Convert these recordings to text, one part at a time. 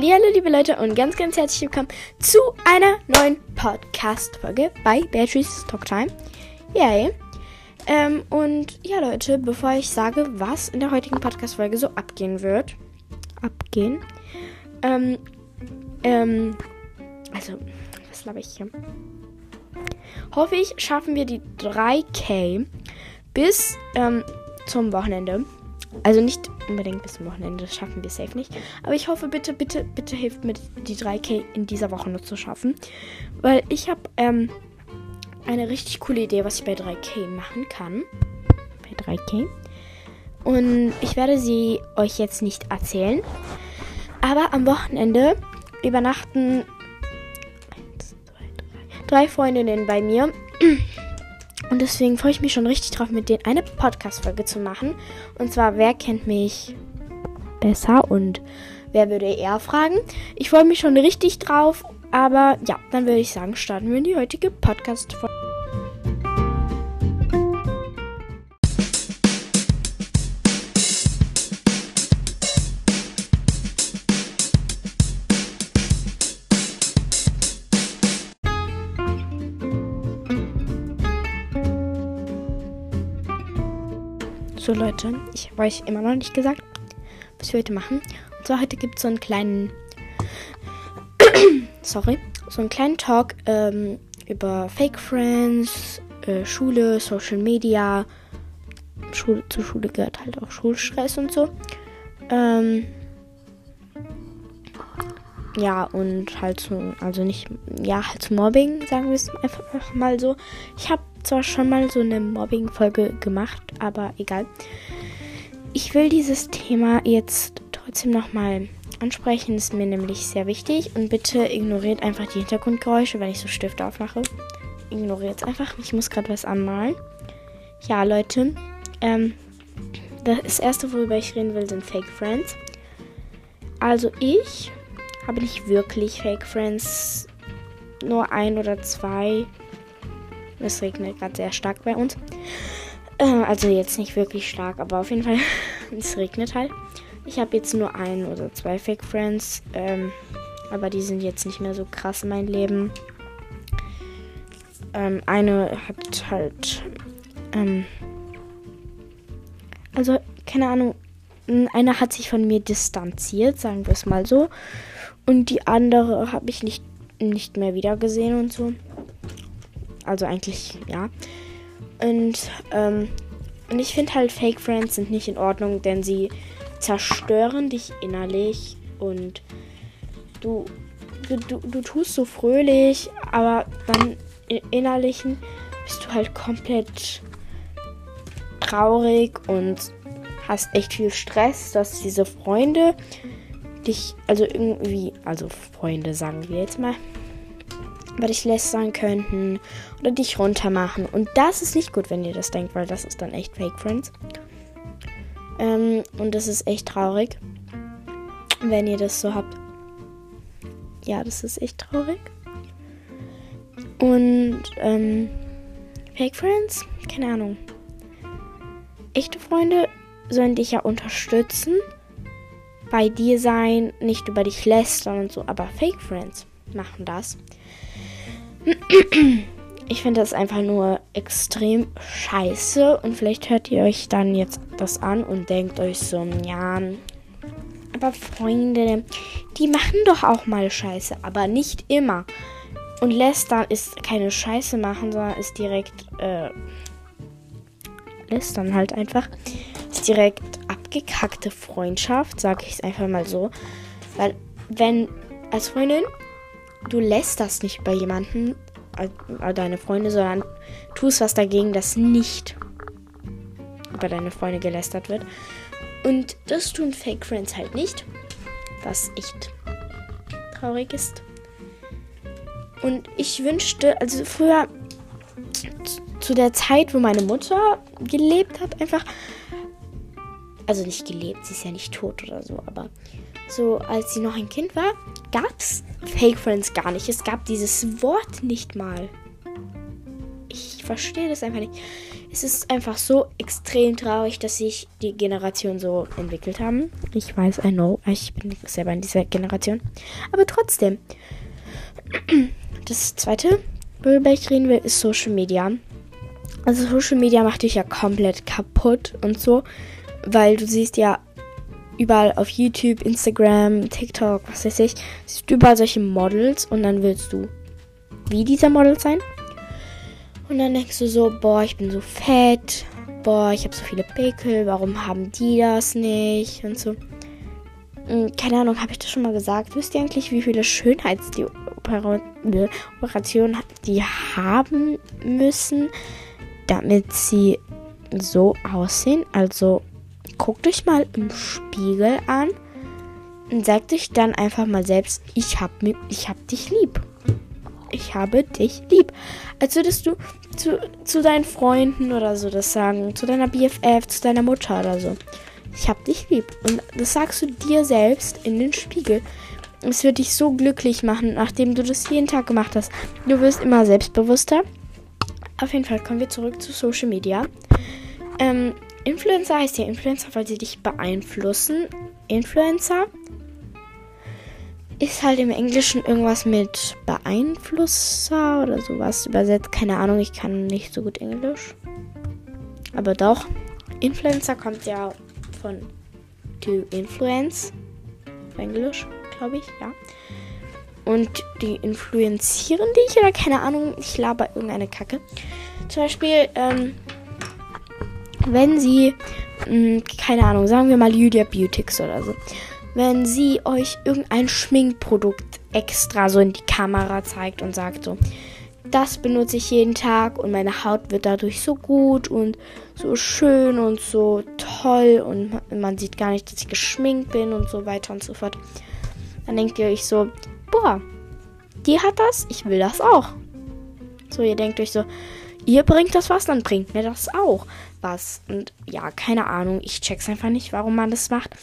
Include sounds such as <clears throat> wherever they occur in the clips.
Hallo, liebe Leute und ganz, ganz herzlich willkommen zu einer neuen Podcast-Folge bei Beatrice's Talk Time. Yay. Ähm, und ja, Leute, bevor ich sage, was in der heutigen Podcast-Folge so abgehen wird, abgehen, ähm, ähm, also, was glaube ich hier? Hoffe ich, schaffen wir die 3K bis, ähm, zum Wochenende. Also nicht unbedingt bis zum Wochenende, das schaffen wir safe nicht. Aber ich hoffe, bitte, bitte, bitte hilft mir, die 3K in dieser Woche noch zu schaffen. Weil ich habe ähm, eine richtig coole Idee, was ich bei 3K machen kann. Bei 3K. Und ich werde sie euch jetzt nicht erzählen. Aber am Wochenende übernachten eins, zwei, drei, drei Freundinnen bei mir. <clears throat> Und deswegen freue ich mich schon richtig drauf, mit denen eine Podcast-Folge zu machen. Und zwar, wer kennt mich besser und wer würde eher fragen? Ich freue mich schon richtig drauf. Aber ja, dann würde ich sagen, starten wir in die heutige Podcast-Folge. So Leute, ich habe euch immer noch nicht gesagt, was wir heute machen. Und zwar heute gibt es so einen kleinen, <coughs> sorry, so einen kleinen Talk ähm, über Fake Friends, äh, Schule, Social Media. Schule, zur Schule gehört halt auch Schulstress und so. Ähm, ja, und halt so, also nicht, ja, halt so Mobbing, sagen wir es einfach mal so. Ich habe zwar schon mal so eine Mobbing-Folge gemacht, aber egal. Ich will dieses Thema jetzt trotzdem nochmal ansprechen, ist mir nämlich sehr wichtig. Und bitte ignoriert einfach die Hintergrundgeräusche, wenn ich so Stifte aufmache. Ignoriert es einfach. Ich muss gerade was anmalen. Ja, Leute. Ähm, das erste, worüber ich reden will, sind Fake Friends. Also ich habe nicht wirklich Fake Friends. Nur ein oder zwei. Es regnet gerade sehr stark bei uns. Äh, also jetzt nicht wirklich stark, aber auf jeden Fall, <laughs> es regnet halt. Ich habe jetzt nur ein oder zwei Fake Friends, ähm, aber die sind jetzt nicht mehr so krass in mein Leben. Ähm, eine hat halt, ähm, also keine Ahnung, eine hat sich von mir distanziert, sagen wir es mal so. Und die andere habe ich nicht, nicht mehr wiedergesehen und so. Also eigentlich, ja. Und, ähm, und ich finde halt, Fake Friends sind nicht in Ordnung, denn sie zerstören dich innerlich und du, du, du, du tust so fröhlich, aber dann im Innerlichen bist du halt komplett traurig und hast echt viel Stress, dass diese Freunde dich, also irgendwie, also Freunde sagen wir jetzt mal, über dich lästern könnten oder dich runtermachen. Und das ist nicht gut, wenn ihr das denkt, weil das ist dann echt Fake Friends. Ähm, und das ist echt traurig, wenn ihr das so habt. Ja, das ist echt traurig. Und ähm, Fake Friends, keine Ahnung. Echte Freunde sollen dich ja unterstützen, bei dir sein, nicht über dich lästern und so, aber Fake Friends machen das. Ich finde das einfach nur extrem scheiße und vielleicht hört ihr euch dann jetzt das an und denkt euch so, ja, aber Freunde, die machen doch auch mal Scheiße, aber nicht immer. Und lästern ist keine Scheiße machen, sondern ist direkt, äh, lästern halt einfach. Ist direkt abgekackte Freundschaft, sage ich es einfach mal so. Weil, wenn als Freundin du lässt das nicht bei jemandem, deine Freunde, sondern tust was dagegen, dass nicht über deine Freunde gelästert wird. Und das tun Fake Friends halt nicht, was echt traurig ist. Und ich wünschte, also früher zu der Zeit, wo meine Mutter gelebt hat, einfach, also nicht gelebt, sie ist ja nicht tot oder so, aber so als sie noch ein Kind war, gab es Fake Friends gar nicht. Es gab dieses Wort nicht mal. ich verstehe das einfach nicht. Es ist einfach so extrem traurig, dass sich die Generation so entwickelt haben. Ich weiß, I know, ich bin selber in dieser Generation. Aber trotzdem. Das zweite, worüber ich reden will, ist Social Media. Also Social Media macht dich ja komplett kaputt und so, weil du siehst ja überall auf YouTube, Instagram, TikTok, was weiß ich, siehst du überall solche Models und dann willst du wie dieser Model sein. Und dann denkst du so, boah, ich bin so fett, boah, ich habe so viele Pickel, warum haben die das nicht und so. Hm, keine Ahnung, habe ich das schon mal gesagt? Wisst ihr eigentlich, wie viele Schönheitsoperationen die haben müssen, damit sie so aussehen? Also guckt euch mal im Spiegel an und sagt euch dann einfach mal selbst, ich hab, ich hab dich lieb. Ich habe dich lieb. Als würdest du zu, zu deinen Freunden oder so das sagen, zu deiner BFF, zu deiner Mutter oder so. Ich hab dich lieb. Und das sagst du dir selbst in den Spiegel. Es wird dich so glücklich machen, nachdem du das jeden Tag gemacht hast. Du wirst immer selbstbewusster. Auf jeden Fall kommen wir zurück zu Social Media. Ähm, Influencer heißt ja Influencer, weil sie dich beeinflussen. Influencer ist halt im Englischen irgendwas mit Beeinflusser oder sowas übersetzt. Keine Ahnung, ich kann nicht so gut Englisch. Aber doch. Influencer kommt ja von to influence. Auf Englisch, glaube ich, ja. Und die influenzieren dich oder keine Ahnung, ich laber irgendeine Kacke. Zum Beispiel, ähm, wenn sie, mh, hm, keine Ahnung, sagen wir mal Lydia Beautix oder so, wenn sie euch irgendein Schminkprodukt extra so in die Kamera zeigt und sagt so, das benutze ich jeden Tag und meine Haut wird dadurch so gut und so schön und so toll und man sieht gar nicht, dass ich geschminkt bin und so weiter und so fort. Dann denkt ihr euch so, boah, die hat das, ich will das auch. So, ihr denkt euch so, ihr bringt das was, dann bringt mir das auch was. Und ja, keine Ahnung, ich check's einfach nicht, warum man das macht.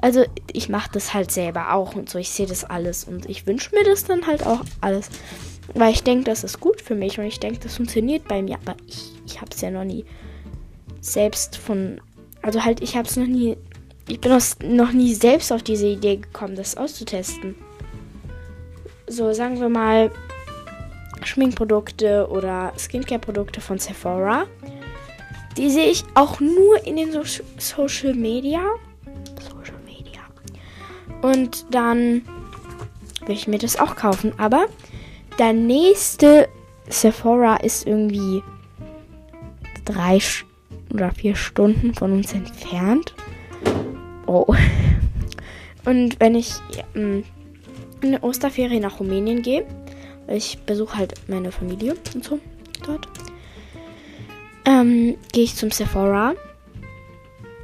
Also, ich mache das halt selber auch und so. Ich sehe das alles und ich wünsche mir das dann halt auch alles. Weil ich denke, das ist gut für mich und ich denke, das funktioniert bei mir. Aber ich, ich habe es ja noch nie selbst von. Also halt, ich habe es noch nie. Ich bin noch nie selbst auf diese Idee gekommen, das auszutesten. So, sagen wir mal, Schminkprodukte oder Skincare-Produkte von Sephora. Die sehe ich auch nur in den so Social Media. Social Media. Und dann will ich mir das auch kaufen. Aber der nächste Sephora ist irgendwie drei oder vier Stunden von uns entfernt. Oh. <laughs> Und wenn ich in eine Osterferie nach Rumänien gehe, ich besuche halt meine Familie und so dort, ähm, gehe ich zum Sephora.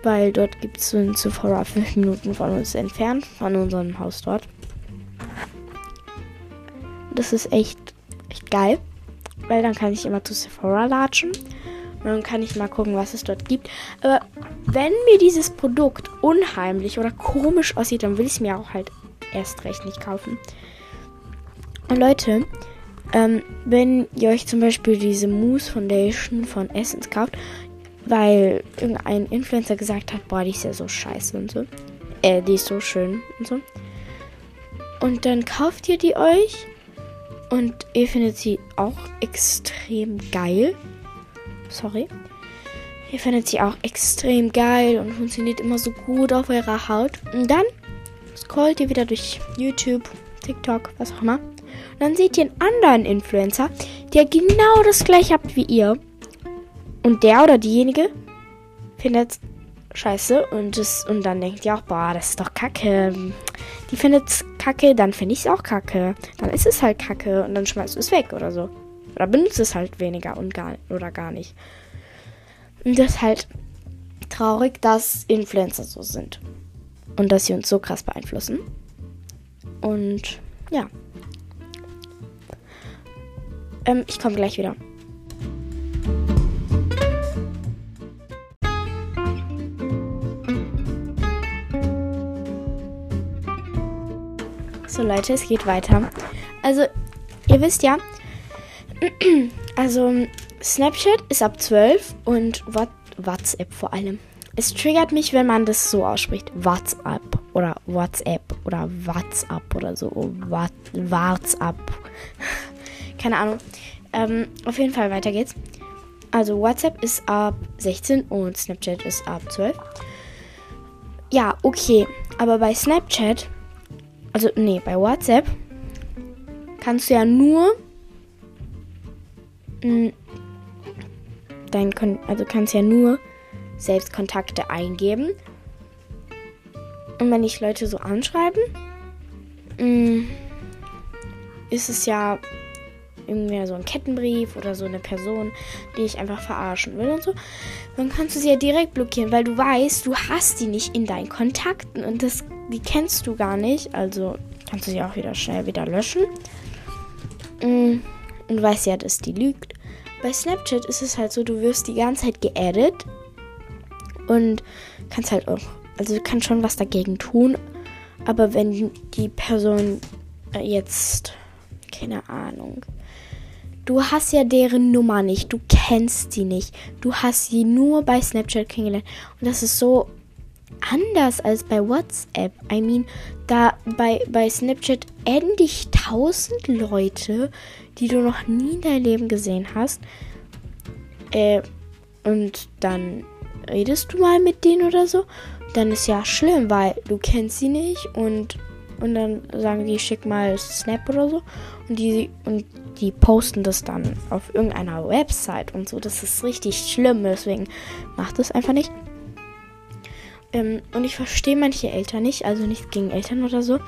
Weil dort gibt es so ein Sephora fünf Minuten von uns entfernt, von unserem Haus dort. Das ist echt, echt geil. Weil dann kann ich immer zu Sephora latschen. Und dann kann ich mal gucken, was es dort gibt. Aber wenn mir dieses Produkt unheimlich oder komisch aussieht, dann will ich es mir auch halt erst recht nicht kaufen. Und Leute, ähm, wenn ihr euch zum Beispiel diese Mousse Foundation von Essence kauft, weil irgendein Influencer gesagt hat, boah, die ist ja so scheiße und so. Äh, die ist so schön und so. Und dann kauft ihr die euch und ihr findet sie auch extrem geil. Sorry. Ihr findet sie auch extrem geil und funktioniert immer so gut auf eurer Haut. Und dann scrollt ihr wieder durch YouTube, TikTok, was auch immer. Und dann seht ihr einen anderen Influencer, der genau das gleiche habt wie ihr. Und der oder diejenige findet scheiße und, das, und dann denkt ihr auch, boah, das ist doch kacke. Die findet kacke, dann finde ich es auch kacke. Dann ist es halt kacke und dann schmeißt du es weg oder so. Oder benutzt es halt weniger und gar, oder gar nicht. Und das ist halt traurig, dass Influencer so sind. Und dass sie uns so krass beeinflussen. Und ja. Ähm, ich komme gleich wieder. So Leute, es geht weiter. Also, ihr wisst ja, <clears throat> also Snapchat ist ab 12 und What WhatsApp vor allem. Es triggert mich, wenn man das so ausspricht. WhatsApp oder WhatsApp oder WhatsApp oder so. What, WhatsApp. Keine Ahnung. Ähm, auf jeden Fall, weiter geht's. Also WhatsApp ist ab 16 und Snapchat ist ab 12. Ja, okay. Aber bei Snapchat, also nee, bei WhatsApp kannst du ja nur mh, mm, dein Kon also kannst ja nur selbst Kontakte eingeben. Und wenn ich Leute so anschreiben, mh, mm, ist es ja irgendwie so ein Kettenbrief oder so eine Person, die ich einfach verarschen will und so, dann kannst du sie ja direkt blockieren, weil du weißt, du hast die nicht in deinen Kontakten und das, die kennst du gar nicht. Also kannst du sie auch wieder schnell wieder löschen. Mm, und du weißt ja, dass die lügt. Bei Snapchat ist es halt so, du wirst die ganze Zeit geaddet und kannst halt auch, also du kannst schon was dagegen tun, aber wenn die Person jetzt, keine Ahnung, Du hast ja deren Nummer nicht. Du kennst sie nicht. Du hast sie nur bei Snapchat kennengelernt. Und das ist so anders als bei WhatsApp. I mean, da bei, bei Snapchat adden dich tausend Leute, die du noch nie in deinem Leben gesehen hast. Äh, und dann redest du mal mit denen oder so. Dann ist ja schlimm, weil du kennst sie nicht und und dann sagen die, schick mal Snap oder so. Und die, und die posten das dann auf irgendeiner Website und so. Das ist richtig schlimm, deswegen macht das einfach nicht. Ähm, und ich verstehe manche Eltern nicht, also nichts gegen Eltern oder so.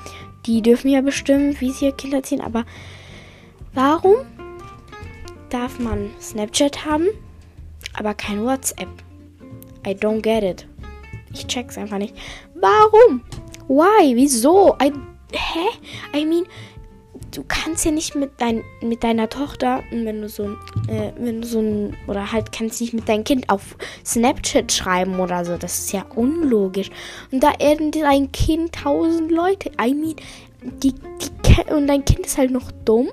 Die dürfen ja bestimmen, wie sie ihr Kind erziehen, aber warum darf man Snapchat haben, aber kein WhatsApp? I don't get it. Ich check's einfach nicht. Warum? Why? Wieso? I, hä? I mean, du kannst ja nicht mit, dein, mit deiner Tochter, wenn du so äh, wenn du so ein, oder halt kannst nicht mit deinem Kind auf Snapchat schreiben oder so. Das ist ja unlogisch. Und da erden dein Kind tausend Leute. I mean, die, die, und dein Kind ist halt noch dumm.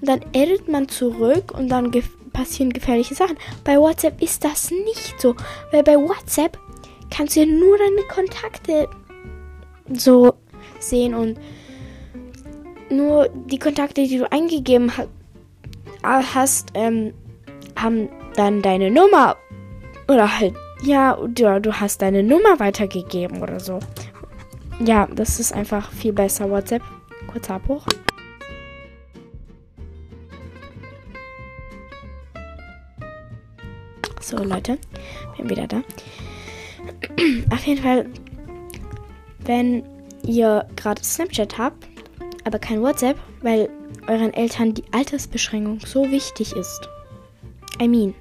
Und dann edit man zurück und dann ge passieren gefährliche Sachen. Bei WhatsApp ist das nicht so. Weil bei WhatsApp kannst du ja nur deine Kontakte so sehen und nur die Kontakte, die du eingegeben hast, ähm, haben dann deine Nummer oder halt ja, du, du hast deine Nummer weitergegeben oder so. Ja, das ist einfach viel besser. WhatsApp, kurzer Abbruch. So, Leute, bin wieder da. <clears throat> Auf jeden Fall wenn ihr gerade Snapchat habt, aber kein WhatsApp, weil euren Eltern die Altersbeschränkung so wichtig ist. I mean,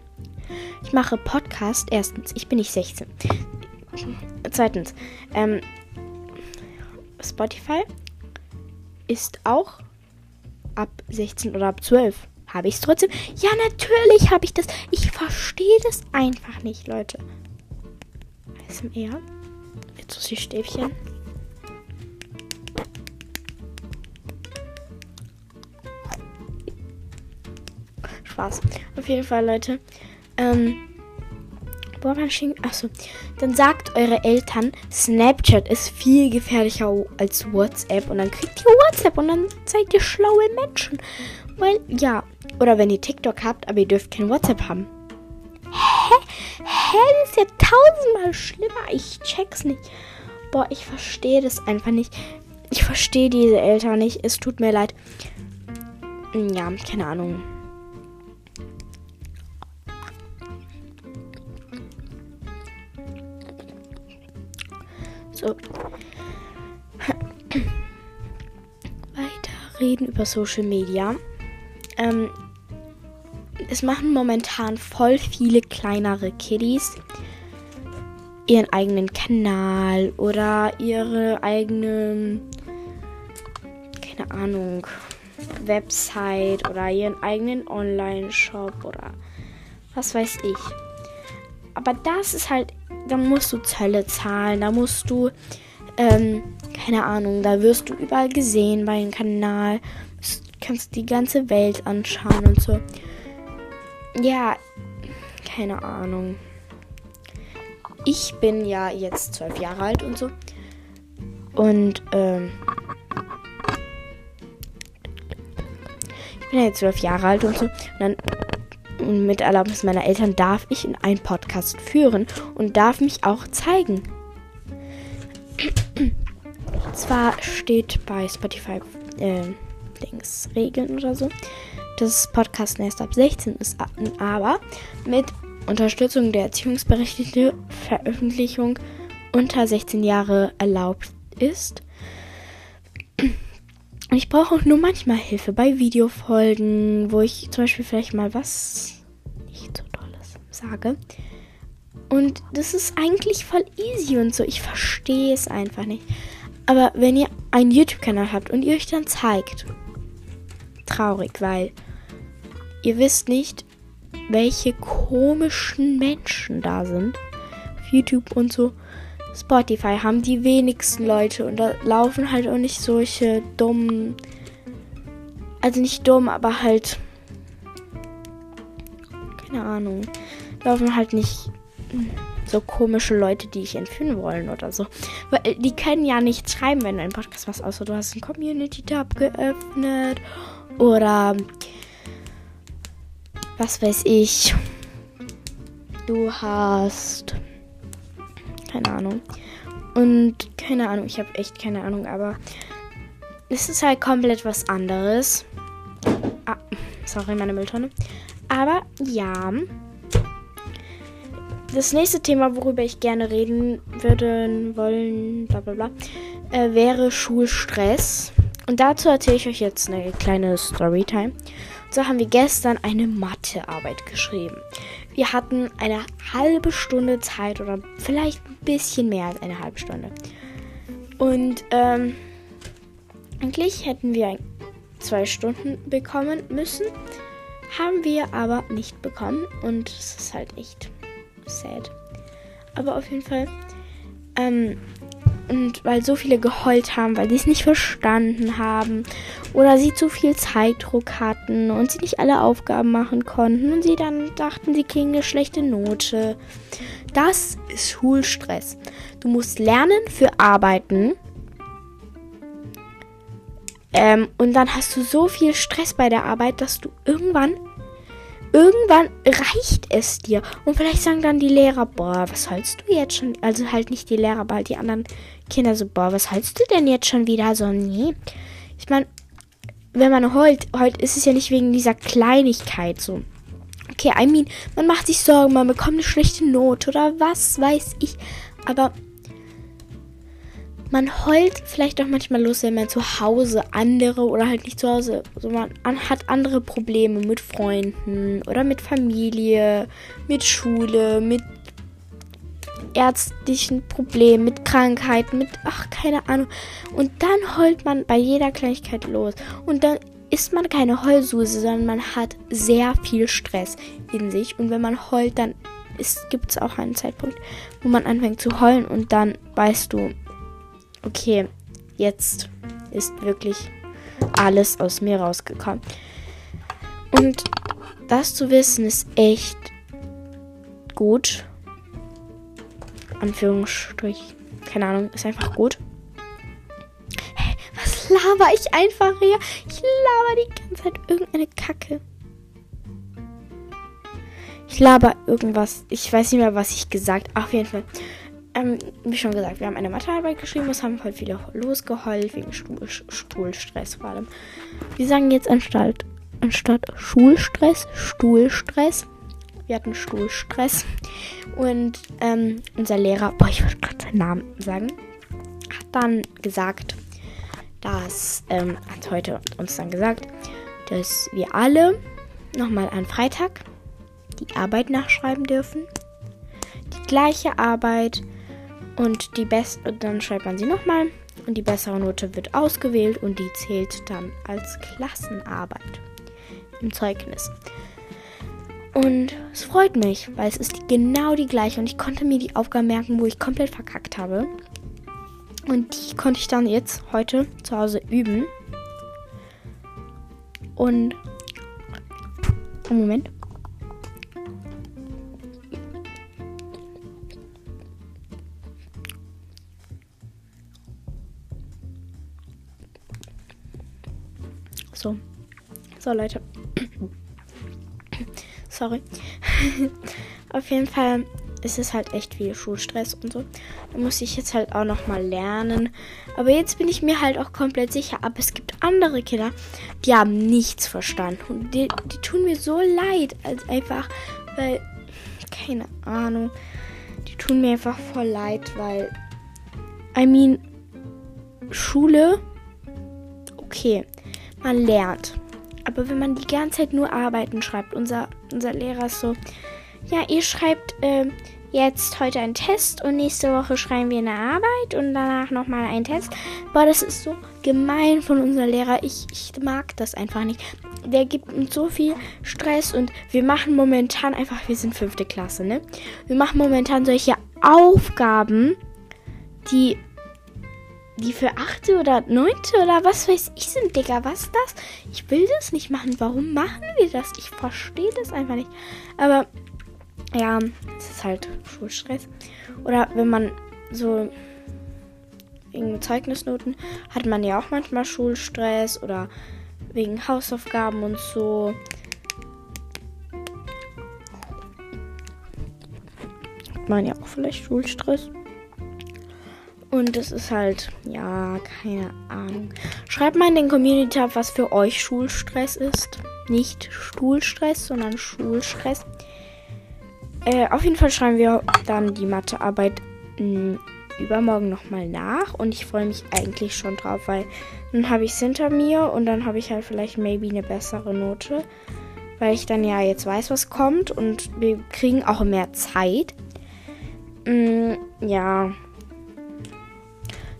ich mache Podcast. Erstens, ich bin nicht 16. Zweitens, ähm, Spotify ist auch ab 16 oder ab 12. Habe ich es trotzdem? Ja, natürlich habe ich das. Ich verstehe das einfach nicht, Leute. SMR. Jetzt so die Stäbchen. Spaß. Auf jeden Fall, Leute. Ähm, Achso. Dann sagt eure Eltern, Snapchat ist viel gefährlicher als WhatsApp. Und dann kriegt ihr WhatsApp und dann seid ihr schlaue Menschen. Weil, ja. Oder wenn ihr TikTok habt, aber ihr dürft kein WhatsApp haben. Hä? Hä? Das ist ja tausendmal schlimmer. Ich check's nicht. Boah, ich verstehe das einfach nicht. Ich verstehe diese Eltern nicht. Es tut mir leid. Ja, keine Ahnung. So. Weiter reden über Social Media. Ähm, es machen momentan voll viele kleinere Kiddies ihren eigenen Kanal oder ihre eigene, keine Ahnung, Website oder ihren eigenen Online-Shop oder was weiß ich. Aber das ist halt da musst du Zölle zahlen, da musst du, ähm, keine Ahnung, da wirst du überall gesehen bei dem Kanal. Du kannst die ganze Welt anschauen und so. ja, keine Ahnung. Ich bin ja jetzt zwölf Jahre alt und so. Und, ähm, ich bin ja jetzt zwölf Jahre alt und so. Und dann mit Erlaubnis meiner Eltern darf ich in einen Podcast führen und darf mich auch zeigen. <clears throat> Zwar steht bei Spotify äh, Dings Regeln oder so, dass Podcast erst ab 16 ist, aber mit Unterstützung der Erziehungsberechtigte Veröffentlichung unter 16 Jahre erlaubt ist. Ich brauche auch nur manchmal Hilfe bei Videofolgen, wo ich zum Beispiel vielleicht mal was nicht so Tolles sage. Und das ist eigentlich voll easy und so. Ich verstehe es einfach nicht. Aber wenn ihr einen YouTube-Kanal habt und ihr euch dann zeigt, traurig, weil ihr wisst nicht, welche komischen Menschen da sind. Auf YouTube und so. Spotify haben die wenigsten Leute und da laufen halt auch nicht solche dummen. Also nicht dumm, aber halt. Keine Ahnung. Laufen halt nicht so komische Leute, die ich entführen wollen oder so. Weil die können ja nicht schreiben, wenn du ein Podcast machst, außer du hast einen Community-Tab geöffnet oder was weiß ich. Du hast keine Ahnung. Und keine Ahnung, ich habe echt keine Ahnung, aber es ist halt komplett was anderes. Ah, sorry, meine Mülltonne. Aber ja. Das nächste Thema, worüber ich gerne reden würde, wollen, bla bla bla, äh, wäre Schulstress. Und dazu erzähle ich euch jetzt eine kleine Storytime. Und so haben wir gestern eine Mathearbeit geschrieben. Wir hatten eine halbe Stunde Zeit oder vielleicht ein bisschen mehr als eine halbe Stunde. Und ähm, eigentlich hätten wir zwei Stunden bekommen müssen. Haben wir aber nicht bekommen. Und es ist halt echt sad. Aber auf jeden Fall ähm, und weil so viele geheult haben, weil sie es nicht verstanden haben oder sie zu viel Zeitdruck hatten und sie nicht alle Aufgaben machen konnten und sie dann dachten, sie kriegen eine schlechte Note. Das ist Schulstress. Du musst lernen für Arbeiten. Ähm, und dann hast du so viel Stress bei der Arbeit, dass du irgendwann irgendwann reicht es dir. Und vielleicht sagen dann die Lehrer, boah, was hältst du jetzt schon? Also halt nicht die Lehrer, aber halt die anderen Kinder so, boah, was hältst du denn jetzt schon wieder? So, nee. Ich meine, wenn man heult, heult ist es ja nicht wegen dieser Kleinigkeit so. Okay, I mean, man macht sich Sorgen, man bekommt eine schlechte Note oder was weiß ich. Aber man heult vielleicht auch manchmal los, wenn man zu Hause andere oder halt nicht zu Hause, also man hat andere Probleme mit Freunden oder mit Familie, mit Schule, mit ärztlichen Problemen, mit Krankheiten, mit ach keine Ahnung. Und dann heult man bei jeder Kleinigkeit los. Und dann ist man keine Heulsuse, sondern man hat sehr viel Stress in sich. Und wenn man heult, dann gibt es auch einen Zeitpunkt, wo man anfängt zu heulen. Und dann weißt du, okay, jetzt ist wirklich alles aus mir rausgekommen. Und das zu wissen ist echt gut. Anführungsstrich. Keine Ahnung, ist einfach gut. Hey, was laber ich einfach hier? Ich laber die ganze Zeit irgendeine Kacke. Ich laber irgendwas. Ich weiß nicht mehr, was ich gesagt. habe. Auf jeden Fall ähm, wie schon gesagt, wir haben eine Mathearbeit geschrieben, es haben voll viele losgeheult, wegen Stuhl, Stuhlstress vor allem. Wir sagen jetzt anstatt, anstatt Schulstress, Stuhlstress. Wir hatten Stuhlstress. Und ähm, unser Lehrer, boah, ich wollte gerade seinen Namen sagen, hat dann gesagt, dass, ähm, hat heute uns dann gesagt, dass wir alle nochmal an Freitag die Arbeit nachschreiben dürfen. Die gleiche Arbeit und die beste, dann schreibt man sie nochmal. Und die bessere Note wird ausgewählt und die zählt dann als Klassenarbeit im Zeugnis. Und es freut mich, weil es ist genau die gleiche. Und ich konnte mir die Aufgaben merken, wo ich komplett verkackt habe. Und die konnte ich dann jetzt heute zu Hause üben. Und. Moment. So. So, Leute. Sorry. <laughs> Auf jeden Fall ist es halt echt viel Schulstress und so. Da muss ich jetzt halt auch noch mal lernen. Aber jetzt bin ich mir halt auch komplett sicher. Aber es gibt andere Kinder, die haben nichts verstanden. Und die, die tun mir so leid. Als einfach, weil, keine Ahnung. Die tun mir einfach voll leid, weil, I mean, Schule, okay, man lernt. Aber wenn man die ganze Zeit nur Arbeiten schreibt, unser, unser Lehrer ist so, ja, ihr schreibt äh, jetzt heute einen Test und nächste Woche schreiben wir eine Arbeit und danach nochmal einen Test. Boah, das ist so gemein von unserem Lehrer. Ich, ich mag das einfach nicht. Der gibt uns so viel Stress und wir machen momentan einfach, wir sind fünfte Klasse, ne? Wir machen momentan solche Aufgaben, die die für achte oder neunte oder was weiß ich sind, Digga. Was ist das? Ich will das nicht machen. Warum machen wir das? Ich verstehe das einfach nicht. Aber ja, es ist halt Schulstress. Oder wenn man so wegen Zeugnisnoten hat man ja auch manchmal Schulstress oder wegen Hausaufgaben und so. Hat man ja auch vielleicht Schulstress. Und es ist halt, ja, keine Ahnung. Schreibt mal in den Community Tab, was für euch Schulstress ist. Nicht Stuhlstress, sondern Schulstress. Äh, auf jeden Fall schreiben wir dann die Mathearbeit hm, übermorgen nochmal nach. Und ich freue mich eigentlich schon drauf, weil dann habe ich es hinter mir und dann habe ich halt vielleicht maybe eine bessere Note. Weil ich dann ja jetzt weiß, was kommt und wir kriegen auch mehr Zeit. Mm, ja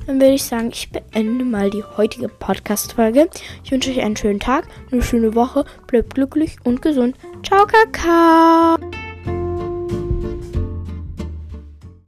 dann würde ich sagen, ich beende mal die heutige Podcast-Folge. Ich wünsche euch einen schönen Tag, eine schöne Woche. Bleibt glücklich und gesund. Ciao, Kakao.